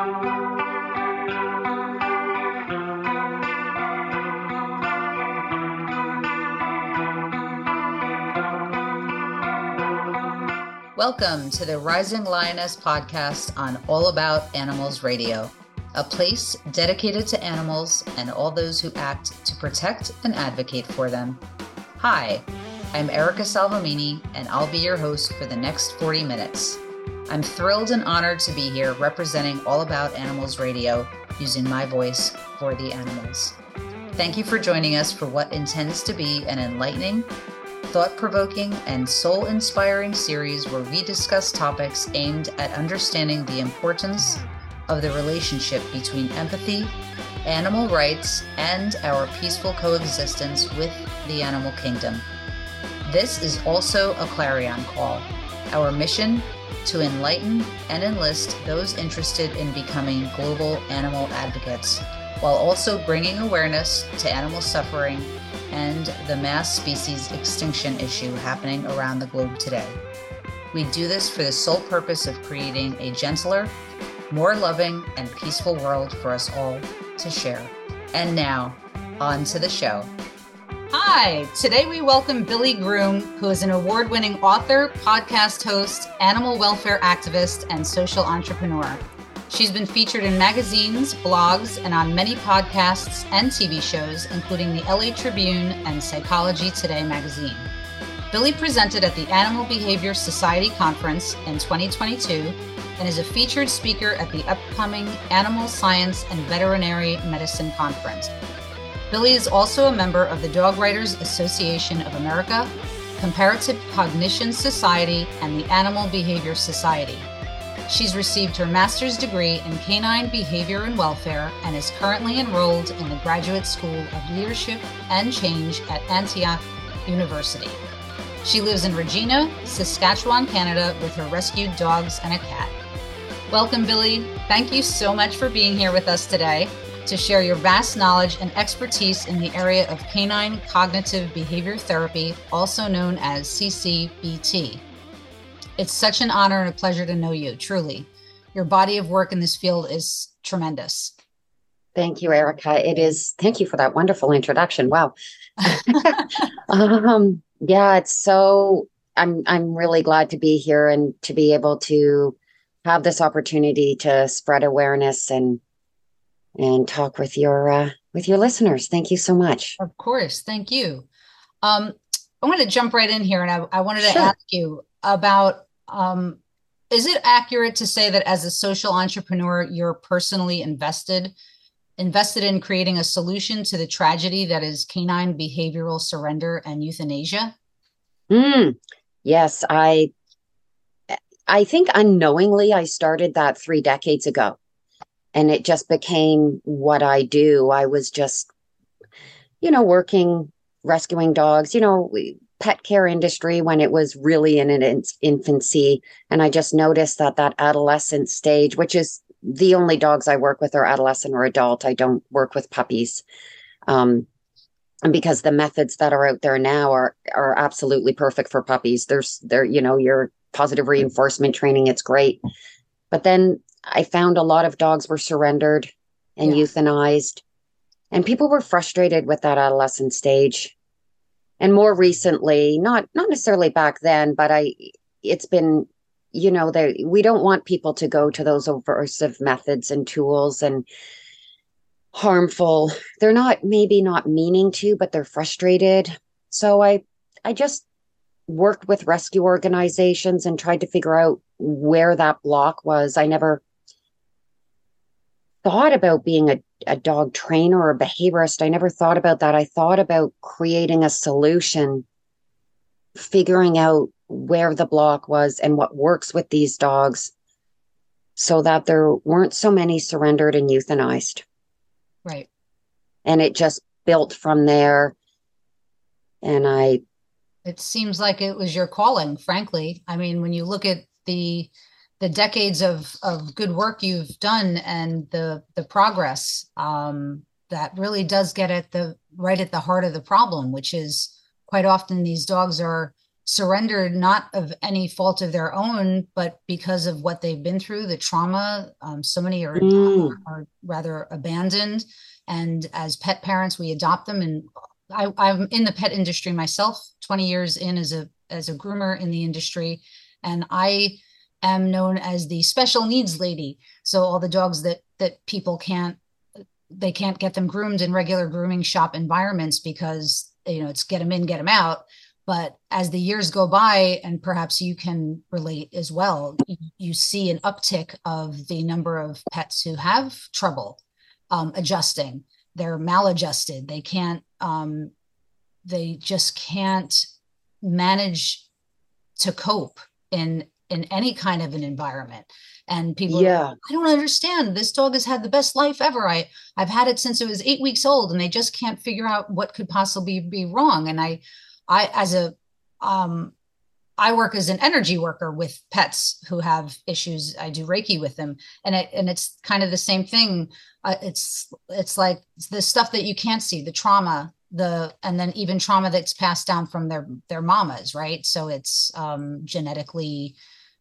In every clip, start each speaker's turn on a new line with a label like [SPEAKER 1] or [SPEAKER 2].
[SPEAKER 1] Welcome to the Rising Lioness podcast on All About Animals Radio, a place dedicated to animals and all those who act to protect and advocate for them. Hi, I'm Erica Salvemini, and I'll be your host for the next 40 minutes. I'm thrilled and honored to be here representing All About Animals Radio, using my voice for the animals. Thank you for joining us for what intends to be an enlightening, thought provoking, and soul inspiring series where we discuss topics aimed at understanding the importance of the relationship between empathy, animal rights, and our peaceful coexistence with the animal kingdom. This is also a clarion call. Our mission to enlighten and enlist those interested in becoming global animal advocates, while also bringing awareness to animal suffering and the mass species extinction issue happening around the globe today. We do this for the sole purpose of creating a gentler, more loving, and peaceful world for us all to share. And now, on to the show. Hi, today we welcome Billie Groom, who is an award winning author, podcast host, animal welfare activist, and social entrepreneur. She's been featured in magazines, blogs, and on many podcasts and TV shows, including the LA Tribune and Psychology Today magazine. Billie presented at the Animal Behavior Society Conference in 2022 and is a featured speaker at the upcoming Animal Science and Veterinary Medicine Conference. Billie is also a member of the Dog Writers Association of America, Comparative Cognition Society, and the Animal Behavior Society. She's received her master's degree in canine behavior and welfare and is currently enrolled in the Graduate School of Leadership and Change at Antioch University. She lives in Regina, Saskatchewan, Canada, with her rescued dogs and a cat. Welcome, Billie. Thank you so much for being here with us today to share your vast knowledge and expertise in the area of canine cognitive behavior therapy, also known as CCBT. It's such an honor and a pleasure to know you, truly. Your body of work in this field is tremendous.
[SPEAKER 2] Thank you, Erica. It is, thank you for that wonderful introduction. Wow. um, yeah, it's so, I'm, I'm really glad to be here and to be able to have this opportunity to spread awareness and, and talk with your, uh, with your listeners. Thank you so much.
[SPEAKER 1] Of course. Thank you. Um, I want to jump right in here and I, I wanted to sure. ask you about um, is it accurate to say that as a social entrepreneur, you're personally invested invested in creating a solution to the tragedy that is canine behavioral surrender and euthanasia?
[SPEAKER 2] Mm, yes, I I think unknowingly I started that 3 decades ago. And it just became what I do. I was just you know working rescuing dogs, you know, pet care industry when it was really in its infancy. And I just noticed that that adolescent stage, which is the only dogs I work with are adolescent or adult. I don't work with puppies. Um, and because the methods that are out there now are are absolutely perfect for puppies. There's there, you know, your positive reinforcement training, it's great. But then I found a lot of dogs were surrendered and yeah. euthanized. And people were frustrated with that adolescent stage and more recently not not necessarily back then but i it's been you know they we don't want people to go to those aversive methods and tools and harmful they're not maybe not meaning to but they're frustrated so i i just worked with rescue organizations and tried to figure out where that block was i never thought about being a a dog trainer or a behaviorist. I never thought about that. I thought about creating a solution, figuring out where the block was and what works with these dogs so that there weren't so many surrendered and euthanized.
[SPEAKER 1] Right.
[SPEAKER 2] And it just built from there. And I.
[SPEAKER 1] It seems like it was your calling, frankly. I mean, when you look at the the decades of of good work you've done and the the progress um, that really does get at the right at the heart of the problem, which is quite often these dogs are surrendered not of any fault of their own but because of what they've been through the trauma um, so many are, mm. are rather abandoned. And as pet parents we adopt them. And I, i'm in the pet industry myself 20 years in as a as a groomer in the industry. And i am known as the special needs lady. So all the dogs that that people can't they can't get them groomed in regular grooming shop environments because you know it's get them in get them out. But as the years go by and perhaps you can relate as well you, see an uptick of the number of pets who have trouble um, adjusting. They're maladjusted. They can't um, they just can't manage to cope in in any kind of an environment and people yeah like, i don't understand this dog has had the best life ever i i've had it since it was eight weeks old and they just can't figure out what could possibly be wrong and i i as a um I work as an energy worker with pets who have issues. I do Reiki with them, and it and it's kind of the same thing. Uh, it's it's like the stuff that you can't see, the trauma, the and then even trauma that's passed down from their their mamas, right? So it's um, genetically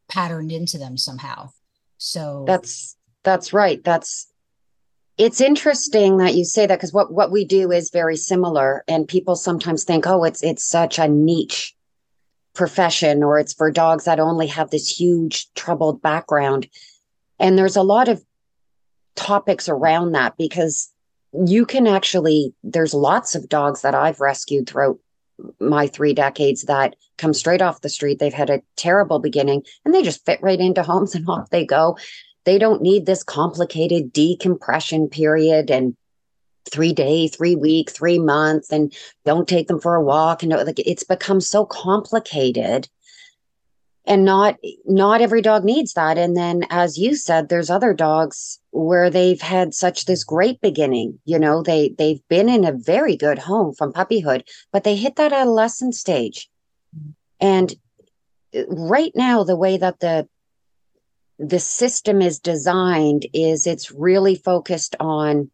[SPEAKER 1] patterned into them somehow. So
[SPEAKER 2] that's that's right. That's it's interesting that you say that because what what we do is very similar, and people sometimes think, oh, it's it's such a niche profession, or it's for dogs that only have this huge troubled background. And there's a lot of topics around that because you can actually there's lots of dogs that I've rescued throughout my three decades that come straight off the street. They've had a terrible beginning and they just fit right into homes and off they go. They don't need this complicated decompression period and three day, three week, three months, and don't take them for a walk. And like it's become so complicated and not not every dog needs that. And then as you said there's other dogs where they've had such this great beginning you know they they've been in a very good home from puppyhood but they hit that adolescent stage. And right now the way that the the system is designed is it's really focused on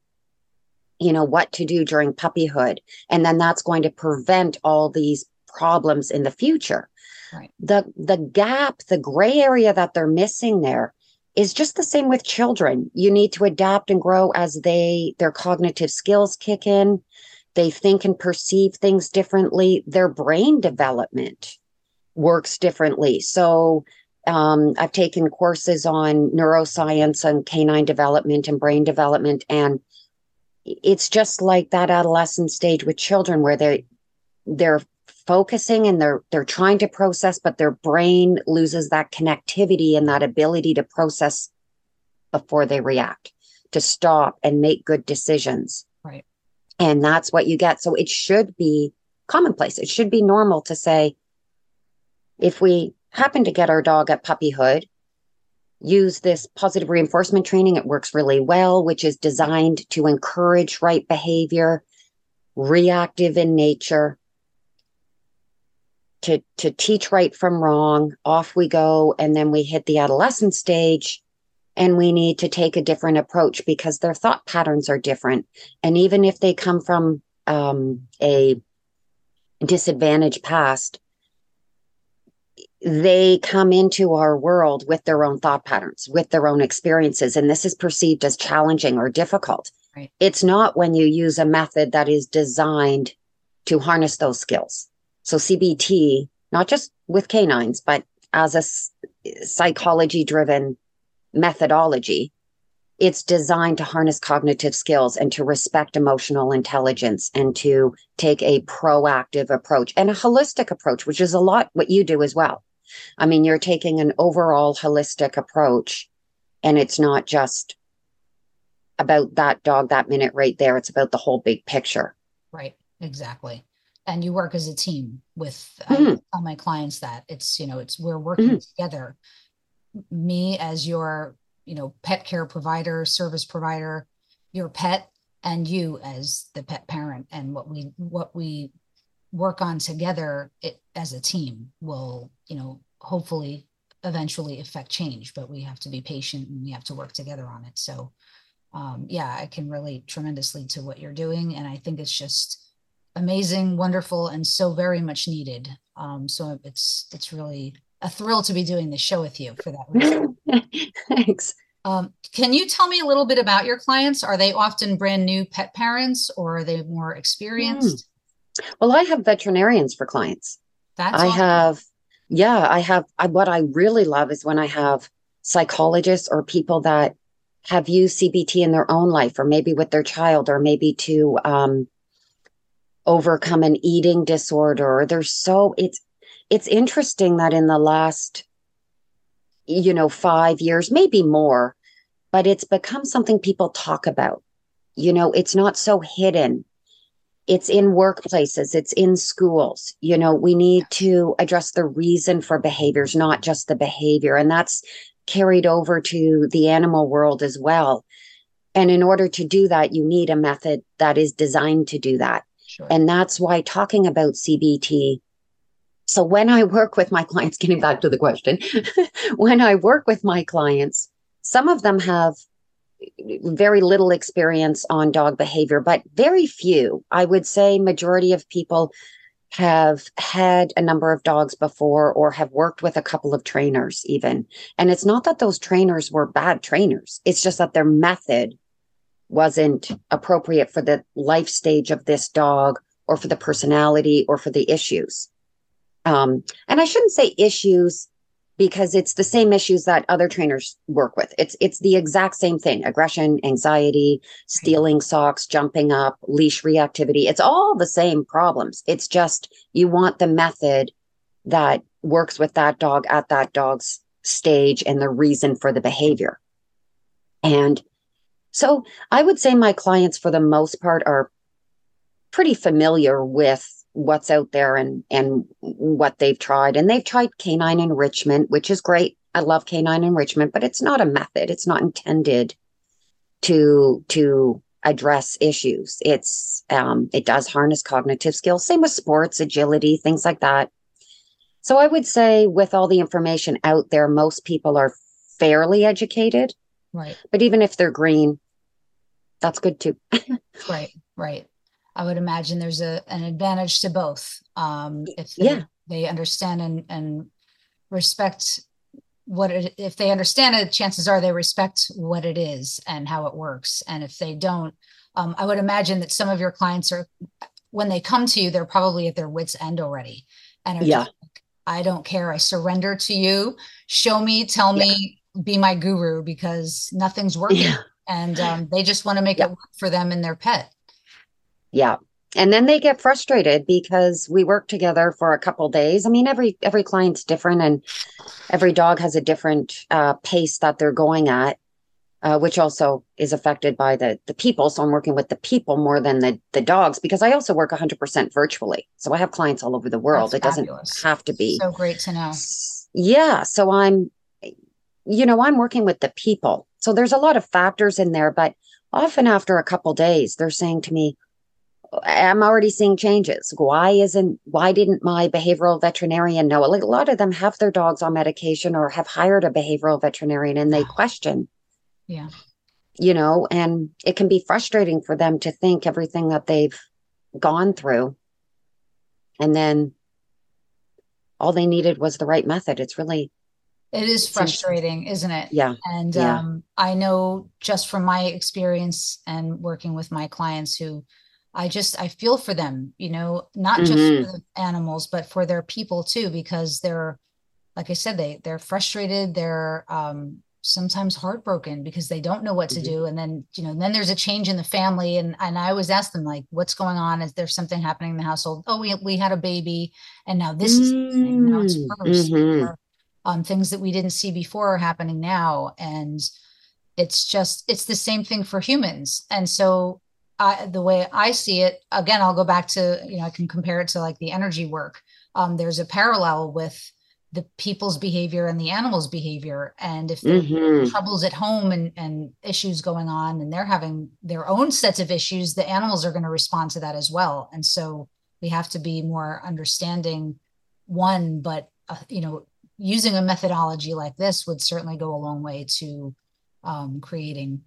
[SPEAKER 2] you know what to do during puppyhood. And then that's going to prevent all these problems in the future Right. The the gap, the gray area that they're missing there is just the same with children. You need to adapt and grow as they their cognitive skills kick in. They think and perceive things differently. Their brain development works differently. So um, I've taken courses on neuroscience and canine development and brain development, and it's just like that adolescent stage with children where they they're focusing and they're they're trying to process but their brain loses that connectivity and that ability to process before they react to stop and make good decisions.
[SPEAKER 1] Right.
[SPEAKER 2] And that's what you get. So it should be commonplace. It should be normal to say if we happen to get our dog at puppyhood use this positive reinforcement training. It works really well which is designed to encourage right behavior reactive in nature to to teach right from wrong off we go and then we hit the adolescent stage and we need to take a different approach because their thought patterns are different. And even if they come from um, a disadvantaged past they come into our world with their own thought patterns with their own experiences and this is perceived as challenging or difficult. Right. it's not when you use a method that is designed to harness those skills so CBT, not just with canines, but as a psychology driven methodology, it's designed to harness cognitive skills and to respect emotional intelligence and to take a proactive approach and a holistic approach, which is a lot what you do as well. I mean, you're taking an overall holistic approach and it's not just about that dog that minute right there. It's about the whole big picture.
[SPEAKER 1] Right. Exactly and you work as a team with mm-hmm. I tell my clients that it's you know it's we're working mm-hmm. together me as your you know pet care provider service provider your pet and you as the pet parent and what we what we work on together it, as a team will you know hopefully eventually affect change but we have to be patient and we have to work together on it so um, yeah i can relate tremendously to what you're doing and i think it's just amazing, wonderful, and so very much needed. Um, so it's it's really a thrill to be doing this show with you for that reason.
[SPEAKER 2] Thanks.
[SPEAKER 1] Um, can you tell me a little bit about your clients? Are they often brand new pet parents or are they more experienced?
[SPEAKER 2] Mm. Well, I have veterinarians for clients. That's I awesome. have, yeah, I have. I, what I really love is when I have psychologists or people that have used CBT in their own life, or maybe with their child, or maybe to um, overcome an eating disorder. There's so it's it's interesting that in the last you know 5 years maybe more but it's become something people talk about. You know it's not so hidden. It's in workplaces it's in schools. You know we need to address the reason for behaviors not just the behavior and that's carried over to the animal world as well. And in order to do that you need a method that is designed to do that sure. and that's why talking about cbt so when I work with my clients, getting back to the question, when I work with my clients, some of them have very little experience on dog behavior, but very few. I would say majority of people have had a number of dogs before or have worked with a couple of trainers even. And it's not that those trainers were bad trainers. It's just that their method wasn't appropriate for the life stage of this dog or for the personality or for the issues. Um, and I shouldn't say issues because it's the same issues that other trainers work with. It's it's the exact same thing: aggression, anxiety, stealing socks, jumping up, leash reactivity. It's all the same problems. It's just you want the method that works with that dog at that dog's stage and the reason for the behavior. And so I would say my clients for the most part are pretty familiar with what's out there and and what they've tried. And they've tried canine enrichment which is great. I love canine enrichment but it's not a method. It's not intended to to address issues. It's um it does harness cognitive skills. Same with sports agility things like that. So i would say with all the information out there most people are fairly educated.
[SPEAKER 1] Right.
[SPEAKER 2] But even if they're green that's good too
[SPEAKER 1] right right I would imagine there's a an advantage to both. Um, if they,
[SPEAKER 2] yeah.
[SPEAKER 1] they understand and, and respect what it, if they understand it, chances are they respect what it is and how it works. And if they don't, um, I would imagine that some of your clients are, when they come to you, they're probably at their wits' end already. And
[SPEAKER 2] yeah.
[SPEAKER 1] Like, I don't care. I surrender to you. Show me, tell yeah. me, be my guru because nothing's working. Yeah. And um, they just want to make yeah. it work for them and their pet.
[SPEAKER 2] Yeah. And then they get frustrated because we work together for a couple days. I mean, every every client's different, and every dog has a different uh, pace that they're going at, uh, which also is affected by the the people. So I'm working with the people more than the the dogs because I also work 100% virtually. So I have clients all over the world. That's it fabulous. doesn't have to be
[SPEAKER 1] so great to know.
[SPEAKER 2] Yeah. So I'm, you know, I'm working with the people. So there's a lot of factors in there, but often after a couple days, they're saying to me, I'm already seeing changes. Why isn't why didn't my behavioral veterinarian know? Like a lot of them have their dogs on medication or have hired a behavioral veterinarian and they question.
[SPEAKER 1] Yeah.
[SPEAKER 2] You know, and it can be frustrating for them to think everything that they've gone through and then all they needed was the right method. It's really
[SPEAKER 1] it is frustrating, isn't it?
[SPEAKER 2] Yeah.
[SPEAKER 1] And
[SPEAKER 2] yeah.
[SPEAKER 1] um I know just from my experience and working with my clients who I just I feel for them, you know, not mm-hmm. just for the animals, but for their people too, because they're like I said, they they're frustrated, they're um sometimes heartbroken because they don't know what to mm-hmm. do. And then, you know, then there's a change in the family. And and I always ask them, like, what's going on? Is there something happening in the household? Oh, we we had a baby and now this mm-hmm. is now it's worse. Mm-hmm. Or, um, things that we didn't see before are happening now. And it's just it's the same thing for humans. And so I, the way I see it, again, I'll go back to, you know, I can compare it to like the energy work. Um, there's a parallel with the people's behavior and the animals' behavior. And if there's mm-hmm. troubles at home and, and issues going on and they're having their own sets of issues, the animals are going to respond to that as well. And so we have to be more understanding one, but, uh, you know, using a methodology like this would certainly go a long way to um, creating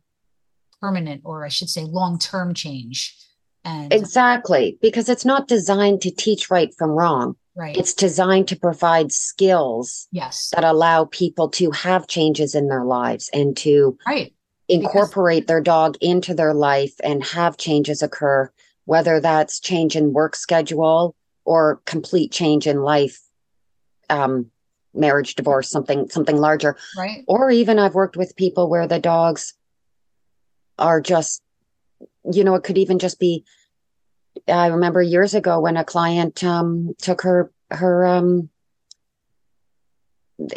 [SPEAKER 1] permanent or I should say long term change And
[SPEAKER 2] exactly, because it's not designed to teach right from wrong.
[SPEAKER 1] right.
[SPEAKER 2] It's designed to provide skills
[SPEAKER 1] yes.
[SPEAKER 2] that allow people to have changes in their lives and to
[SPEAKER 1] Right.
[SPEAKER 2] incorporate their dog into their life and have changes occur, whether that's change in work schedule or complete change in life, um, marriage, divorce, something something larger.
[SPEAKER 1] Right.
[SPEAKER 2] Or even I've worked with people where the dogs are just, you know, it could even just be. I remember years ago when a client um, took her her um,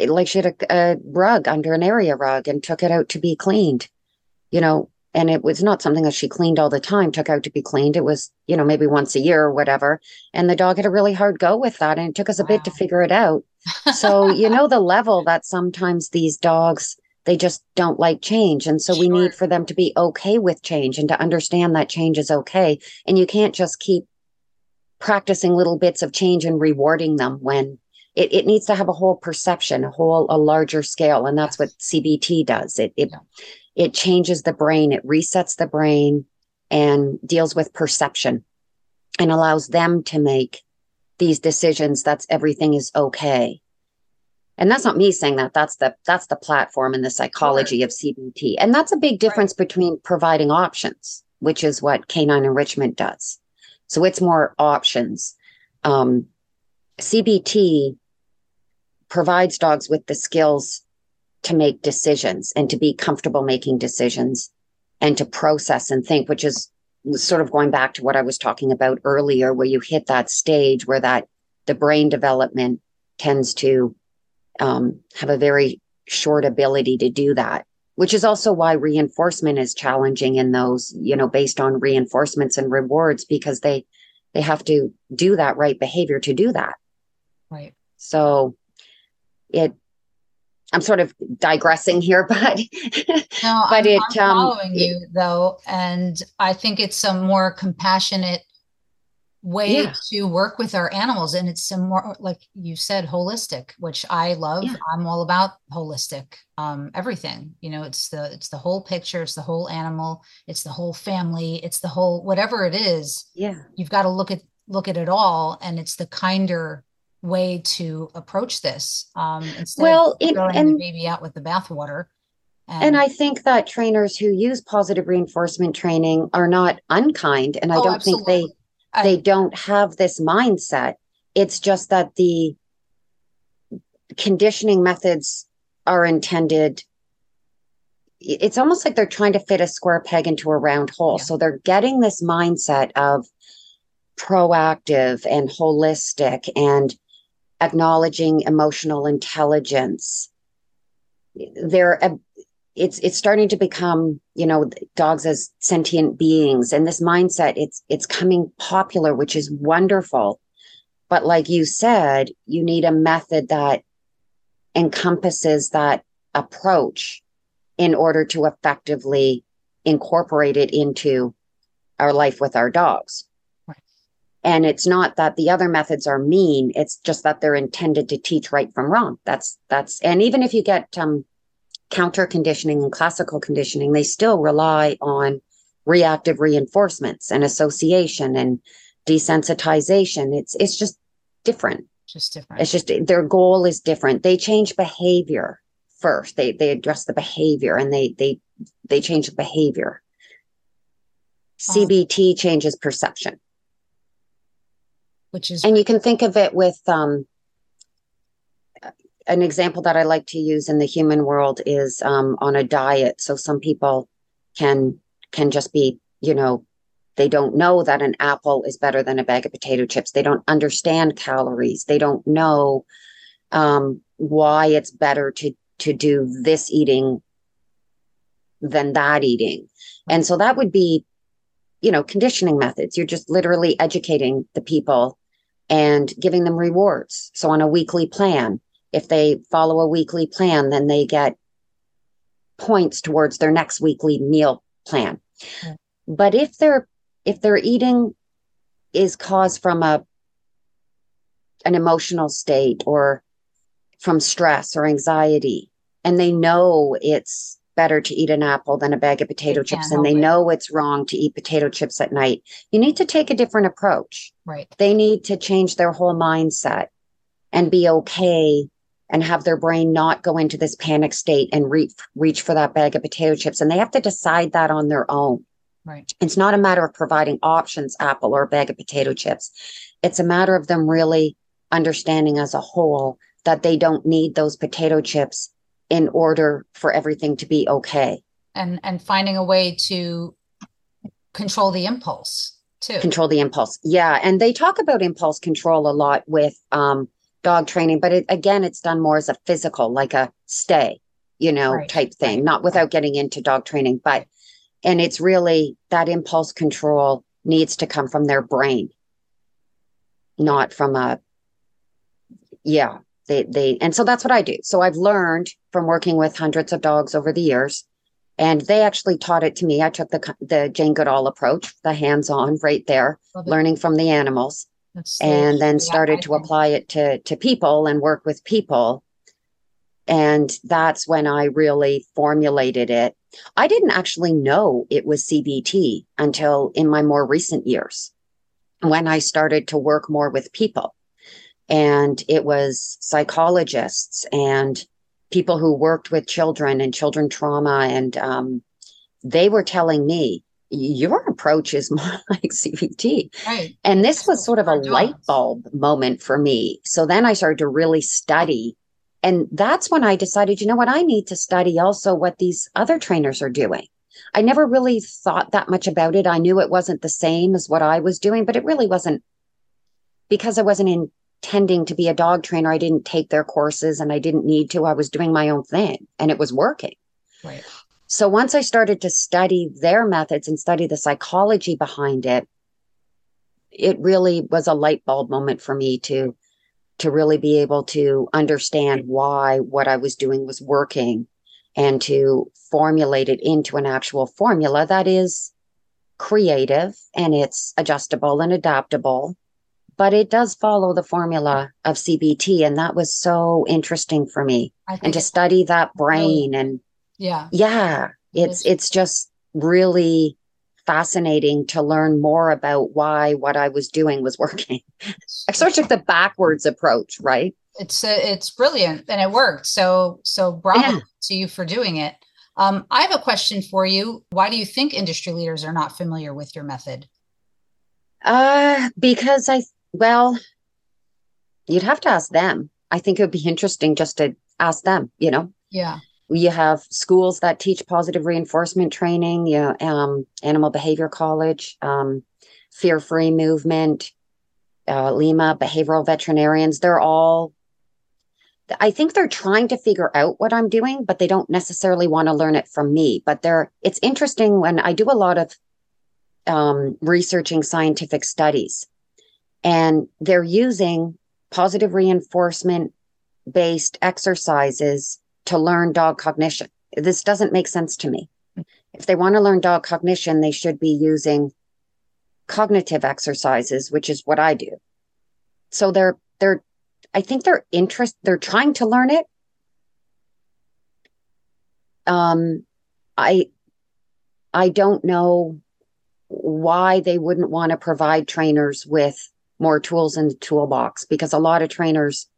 [SPEAKER 2] like she had a, a rug under an area rug and took it out to be cleaned, you know, and it was not something that she cleaned all the time, took out to be cleaned. It was, you know, maybe once a year or whatever. And the dog had a really hard go with that. And it took us a bit to figure it out. So, you know, the level that sometimes these dogs, they just don't like change. And so we need for them to be okay with change and to understand that change is okay. And you can't just keep practicing little bits of change and rewarding them when it, it needs to have a whole perception, a whole, a larger scale. And that's what CBT does. It, it,
[SPEAKER 1] Yeah.
[SPEAKER 2] It changes the brain, it resets the brain and deals with perception and allows them to make these decisions that's everything is okay. And that's not me saying that. That's the that's the platform and the psychology of CBT. And that's a big difference between providing options, which is what canine enrichment does. So it's more options. Um, CBT provides dogs with the skills to make decisions and to be comfortable making decisions and to process and think, which is sort of going back to what I was talking about earlier, where you hit that stage where that the brain development tends to um, have a very short ability to do that, which is also why reinforcement is challenging in those, you know, based on reinforcements and rewards because they they have to do that right behavior to do that.
[SPEAKER 1] Right.
[SPEAKER 2] So it I'm sort of digressing here, but
[SPEAKER 1] No,
[SPEAKER 2] But
[SPEAKER 1] I'm,
[SPEAKER 2] it,
[SPEAKER 1] I'm
[SPEAKER 2] um,
[SPEAKER 1] following
[SPEAKER 2] it-
[SPEAKER 1] you though, and I think it's a more compassionate way
[SPEAKER 2] Yeah.
[SPEAKER 1] to work with our animals, and it's a more like you said, holistic, which I love.
[SPEAKER 2] Yeah.
[SPEAKER 1] I'm all about holistic, um, everything. You know, it's the it's the whole picture, it's the whole animal, it's the whole family, it's the whole whatever it is.
[SPEAKER 2] yeah.
[SPEAKER 1] You've got to look at look at it all, and it's the kinder way to approach this. Um, instead
[SPEAKER 2] Well,
[SPEAKER 1] of
[SPEAKER 2] it-
[SPEAKER 1] throwing the
[SPEAKER 2] and-
[SPEAKER 1] baby out with the bathwater.
[SPEAKER 2] And I think that trainers who use positive reinforcement training are not unkind. And I
[SPEAKER 1] Oh,
[SPEAKER 2] don't think they.
[SPEAKER 1] I-
[SPEAKER 2] they don't have this mindset. It's just that the conditioning methods are intended. It's almost like they're trying to fit a square peg into a round hole.
[SPEAKER 1] Yeah.
[SPEAKER 2] So they're getting this mindset of proactive and holistic and acknowledging emotional intelligence. They're a- it's it's starting to become you know dogs as sentient beings and this mindset it's it's coming popular which is wonderful but like you said you need a method that encompasses that approach in order to effectively incorporate it into our life with our dogs. And it's not that the other methods are mean it's just that they're intended to teach right from wrong that's that's and even if you get um counter conditioning and classical conditioning, they still rely on reactive reinforcements and association and desensitization. It's it's just different.
[SPEAKER 1] just different.
[SPEAKER 2] It's just their goal is different. They change behavior first. They they address the behavior and they they they change the behavior.
[SPEAKER 1] Um,
[SPEAKER 2] CBT changes perception.
[SPEAKER 1] Which is
[SPEAKER 2] And you can think of it with um, an example that I like to use in the human world is um, on a diet. So some people can can just be, you know, they don't know that an apple is better than a bag of potato chips. They don't understand calories. They don't know um, why it's better to to do this eating than that eating. And so that would be, you know, conditioning methods. You're just literally educating the people and giving them rewards. So on a weekly plan, if they follow a weekly plan, then they get points towards their next weekly meal plan.
[SPEAKER 1] Yeah.
[SPEAKER 2] But if they're if their eating is caused from a an emotional state or from stress or anxiety and they know it's better to eat an apple than a bag of potato chips and they it. know it's wrong to eat potato chips at night. You need to take a different approach.
[SPEAKER 1] Right.
[SPEAKER 2] They need to change their whole mindset and be okay and have their brain not go into this panic state and reach reach for that bag of potato chips and they have to decide that on their own.
[SPEAKER 1] Right.
[SPEAKER 2] It's not a matter of providing options, apple or a bag of potato chips. It's a matter of them really understanding as a whole that they don't need those potato chips in order for everything to be okay.
[SPEAKER 1] And and finding a way to control the impulse too.
[SPEAKER 2] Control the impulse. Yeah. And they talk about impulse control a lot with um, dog training, but it, again, it's done more as a physical, like a stay, you know, right. type thing, not without getting into dog training. But, and it's really that impulse control needs to come from their brain, not from a, yeah, they, they, and so that's what I do. So I've learned from working with hundreds of dogs over the years and they actually taught it to me. I took the the Jane Goodall approach, the hands-on right there, learning from the animals, That's and then started yeah, to apply it to to people and work with people. And that's when I really formulated it. I didn't actually know it was CBT until in my more recent years when I started to work more with people. And it was psychologists and people who worked with children and children trauma and um, they were telling me your approach is more like CBT.
[SPEAKER 1] Right.
[SPEAKER 2] And this was sort of a light bulb moment for me. So then I started to really study. And that's when I decided, you know what, I need to study also what these other trainers are doing. I never really thought that much about it. I knew it wasn't the same as what I was doing, but it really wasn't because I wasn't in tending to be a dog trainer. I didn't take their courses and I didn't need to. I was doing my own thing and it was working.
[SPEAKER 1] Right.
[SPEAKER 2] So once I started to study their methods and study the psychology behind it, it really was a light bulb moment for me to to really be able to understand why what I was doing was working and to formulate it into an actual formula that is creative and it's adjustable and adaptable but it does follow the formula of CBT. And that was so interesting for me. And to study that brain and
[SPEAKER 1] yeah.
[SPEAKER 2] Yeah. It's it's just really fascinating to learn more about why what I was doing was working. I sort of took the backwards approach, right?
[SPEAKER 1] It's uh, it's brilliant and it worked. So so bravo yeah. to you for doing it. Um, I have a question for you. Why do you think industry leaders are not familiar with your method?
[SPEAKER 2] Uh, because I well, you'd have to ask them. I think it would be interesting just to ask them, you know?
[SPEAKER 1] Yeah.
[SPEAKER 2] You have schools that teach positive reinforcement training, you know, um, Animal Behavior College, um, Fear Free Movement, uh, Lima, Behavioral Veterinarians. They're all, I think they're trying to figure out what I'm doing, but they don't necessarily want to learn it from me. But they're, it's interesting when I do a lot of um, researching scientific studies and they're using positive reinforcement based exercises to learn dog cognition. This doesn't make sense to me. If they want to learn dog cognition, they should be using cognitive exercises, which is what I do. So they're they're I think they're interest they're trying to learn it. Um I I don't know why they wouldn't want to provide trainers with more tools in the toolbox because a lot of trainers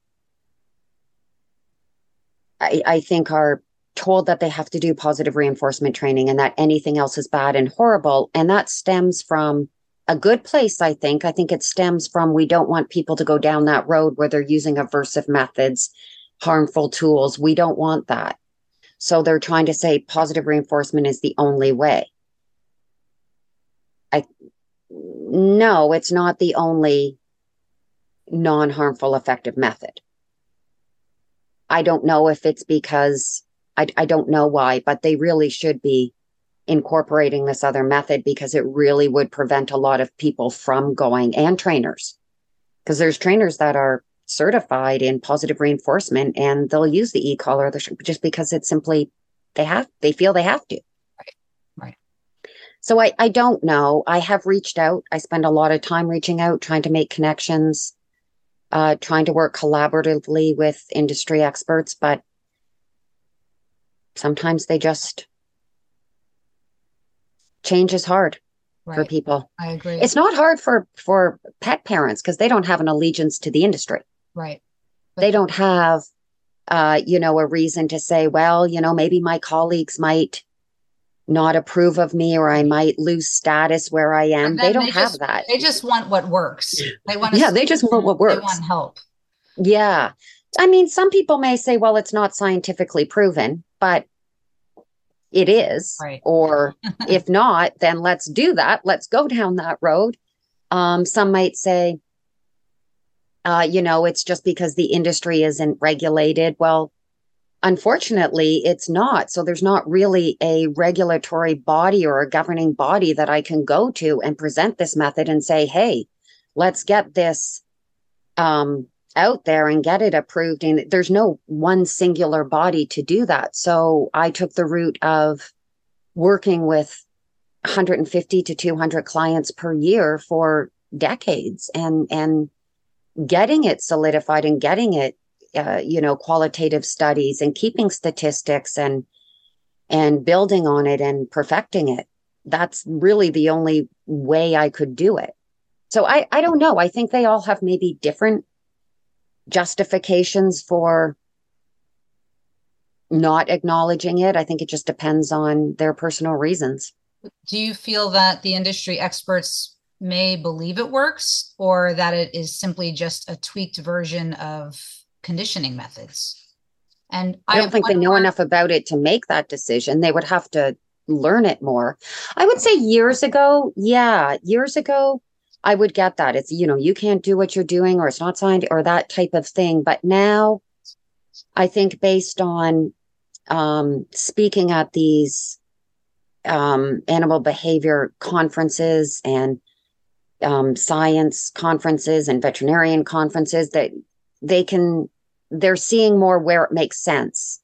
[SPEAKER 2] I, I think are told that they have to do positive reinforcement training and that anything else is bad and horrible. And that stems from a good place, I think. I think it stems from we don't want people to go down that road where they're using aversive methods, harmful tools. We don't want that. So they're trying to say positive reinforcement is the only way. I no, it's not the only non harmful effective method. I don't know if it's because I, I don't know why, but they really should be incorporating this other method because it really would prevent a lot of people from going and trainers. Because there's trainers that are certified in positive reinforcement and they'll use the e-collar just because it's simply they have they feel they have to. So I, I don't know. I have reached out. I spend a lot of time reaching out, trying to make connections, uh, trying to work collaboratively with industry experts. But sometimes they just change is hard right. for people.
[SPEAKER 1] I agree.
[SPEAKER 2] It's not hard for for pet parents because they don't have an allegiance to the industry.
[SPEAKER 1] Right.
[SPEAKER 2] But they don't have uh, you know, a reason to say, well, you know, maybe my colleagues might not approve of me or I might lose status where I am. They don't they have
[SPEAKER 1] just,
[SPEAKER 2] that.
[SPEAKER 1] They just want what works.
[SPEAKER 2] They want Yeah, they just want what works. They
[SPEAKER 1] want help.
[SPEAKER 2] Yeah. I mean, some people may say, well, it's not scientifically proven, but it is.
[SPEAKER 1] Right.
[SPEAKER 2] Or if not, then let's do that. Let's go down that road. Um, some might say, uh, you know, it's just because the industry isn't regulated. Well, unfortunately, it's not. So there's not really a regulatory body or a governing body that I can go to and present this method and say, hey, let's get this um, out there and get it approved. And there's no one singular body to do that. So I took the route of working with 150 to 200 clients per year for decades and and getting it solidified and getting it uh, you know qualitative studies and keeping statistics and and building on it and perfecting it that's really the only way i could do it so i i don't know i think they all have maybe different justifications for not acknowledging it. I think it just depends on their personal reasons.
[SPEAKER 1] Do you feel that the industry experts may believe it works or that it is simply just a tweaked version of conditioning methods? And
[SPEAKER 2] I don't think they know more- enough about it to make that decision. They would have to learn it more. I would say years ago, yeah, years ago, I would get that. It's, you know, you can't do what you're doing or it's not signed or that type of thing. But now I think based on um, speaking at these um, animal behavior conferences and um, science conferences and veterinarian conferences that they can, they're seeing more where it makes sense.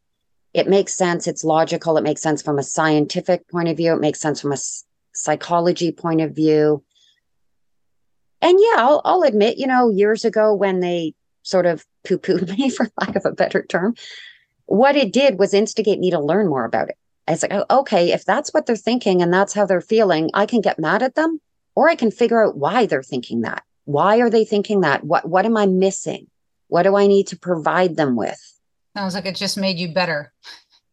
[SPEAKER 2] It makes sense. It's logical. It makes sense from a scientific point of view. It makes sense from a psychology point of view and yeah, I'll, I'll admit, you know, years ago when they sort of poo pooed me, for lack of a better term, what it did was instigate me to learn more about it. I was like, oh, okay, if that's what they're thinking and that's how they're feeling, I can get mad at them or I can figure out why they're thinking that. Why are they thinking that? What what am I missing? What do I need to provide them with?
[SPEAKER 1] Sounds like it just made you better.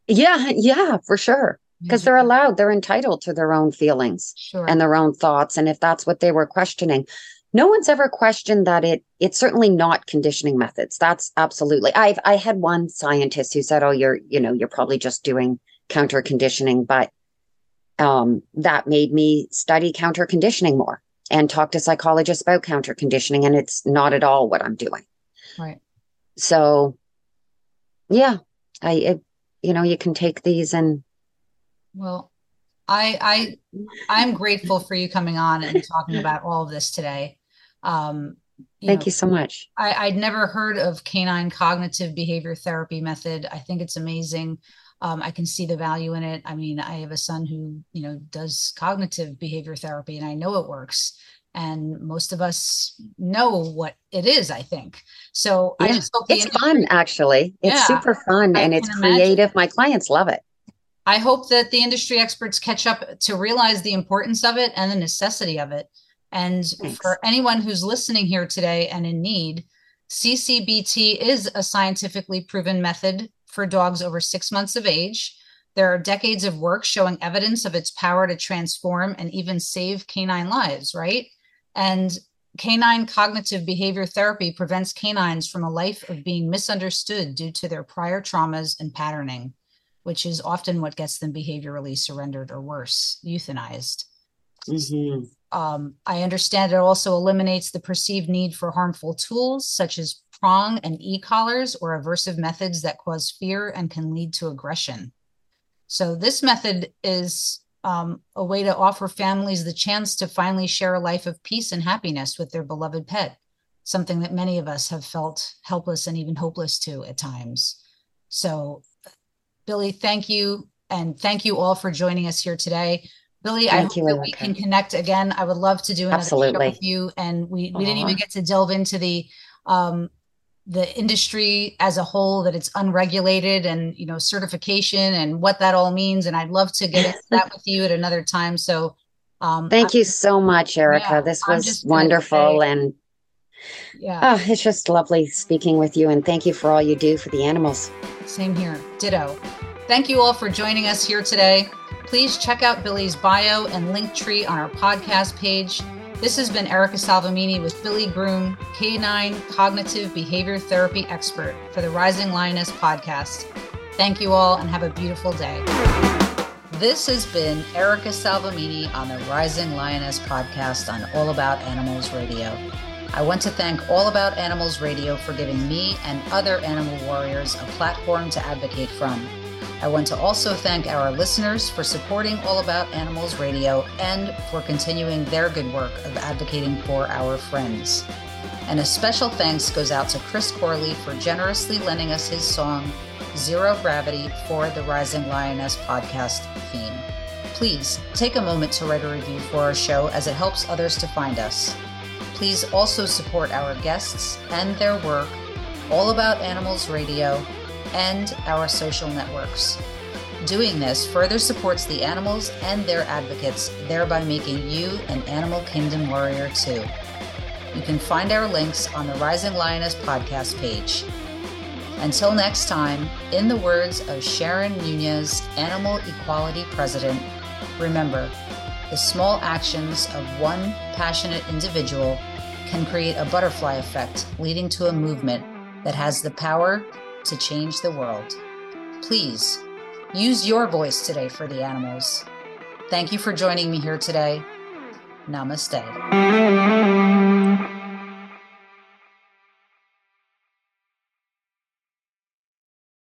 [SPEAKER 2] Yeah, yeah, for sure because they're allowed they're entitled to their own feelings
[SPEAKER 1] sure.
[SPEAKER 2] and their own thoughts and if that's what they were questioning no one's ever questioned that it it's certainly not conditioning methods that's absolutely i've i had one scientist who said oh you're you know you're probably just doing counter conditioning but um, that made me study counter conditioning more and talk to psychologists about counter conditioning and it's not at all what i'm doing
[SPEAKER 1] right
[SPEAKER 2] so yeah i it, you know you can take these and
[SPEAKER 1] well I I I'm grateful for you coming on and talking about all of this today. Um,
[SPEAKER 2] you Thank know, you so much.
[SPEAKER 1] I, I'd never heard of canine cognitive behavior therapy method. I think it's amazing. Um, I can see the value in it. I mean, I have a son who, you know, does cognitive behavior therapy and I know it works. And most of us know what it is, I think. So
[SPEAKER 2] yeah. I just hope it's industry- fun, actually. It's yeah, super fun I and it's creative. Imagine. My clients love it.
[SPEAKER 1] I hope that the industry experts catch up to realize the importance of it and the necessity of it. And Thanks. for anyone who's listening here today and in need, CCBT is a scientifically proven method for dogs over six months of age. There are decades of work showing evidence of its power to transform and even save canine lives, right? And canine cognitive behavior therapy prevents canines from a life of being misunderstood due to their prior traumas and patterning which is often what gets them behaviorally surrendered or worse, euthanized. Mm-hmm. Um, I understand it also eliminates the perceived need for harmful tools such as prong and e collars or aversive methods that cause fear and can lead to aggression. So, this method is um, a way to offer families the chance to finally share a life of peace and happiness with their beloved pet, something that many of us have felt helpless and even hopeless to at times. So, Billie, thank you. And thank you all for joining us here today. Billie, thank I hope you, that we can connect again. I would love to do another
[SPEAKER 2] Absolutely.
[SPEAKER 1] show with you. And we, we didn't even get to delve into the um, the industry as a whole that it's unregulated and you know certification and what that all means. And i'd love to get into that with you at another time. So
[SPEAKER 2] um, thank I, you so much erica. Yeah, this was wonderful say, and yeah. Oh, it's just lovely speaking with you and thank you for all you do for the animals.
[SPEAKER 1] Same here. Ditto. Thank you all for joining us here today. Please check out billie's bio and link tree on our podcast page this has been Erica Salvemini with Billie Groom, Canine Cognitive Behavior Therapy Expert for the Rising Lioness podcast. Thank you all and have a beautiful day. This has been Erica Salvemini on the Rising Lioness podcast on All About Animals Radio. I want to thank All About Animals Radio for giving me and other animal warriors a platform to advocate from. I want to also thank our listeners for supporting All About Animals Radio and for continuing their good work of advocating for our friends. And a special thanks goes out to Chris Corley for generously lending us his song, Zero Gravity, for the Rising Lioness podcast theme. Please take a moment to write a review for our show as it helps others to find us. Please also support our guests and their work, All About Animals Radio and our social networks. Doing this further supports the animals and their advocates, thereby making you an Animal Kingdom warrior too. You can find our links on the Rising Lioness podcast page. Until next time, in the words of Sharon Nunez, Animal Equality President, remember the small actions of one passionate individual can create a butterfly effect, leading to a movement that has the power to change the world. Please use your voice today for the animals. Thank you for joining me here today. Namaste.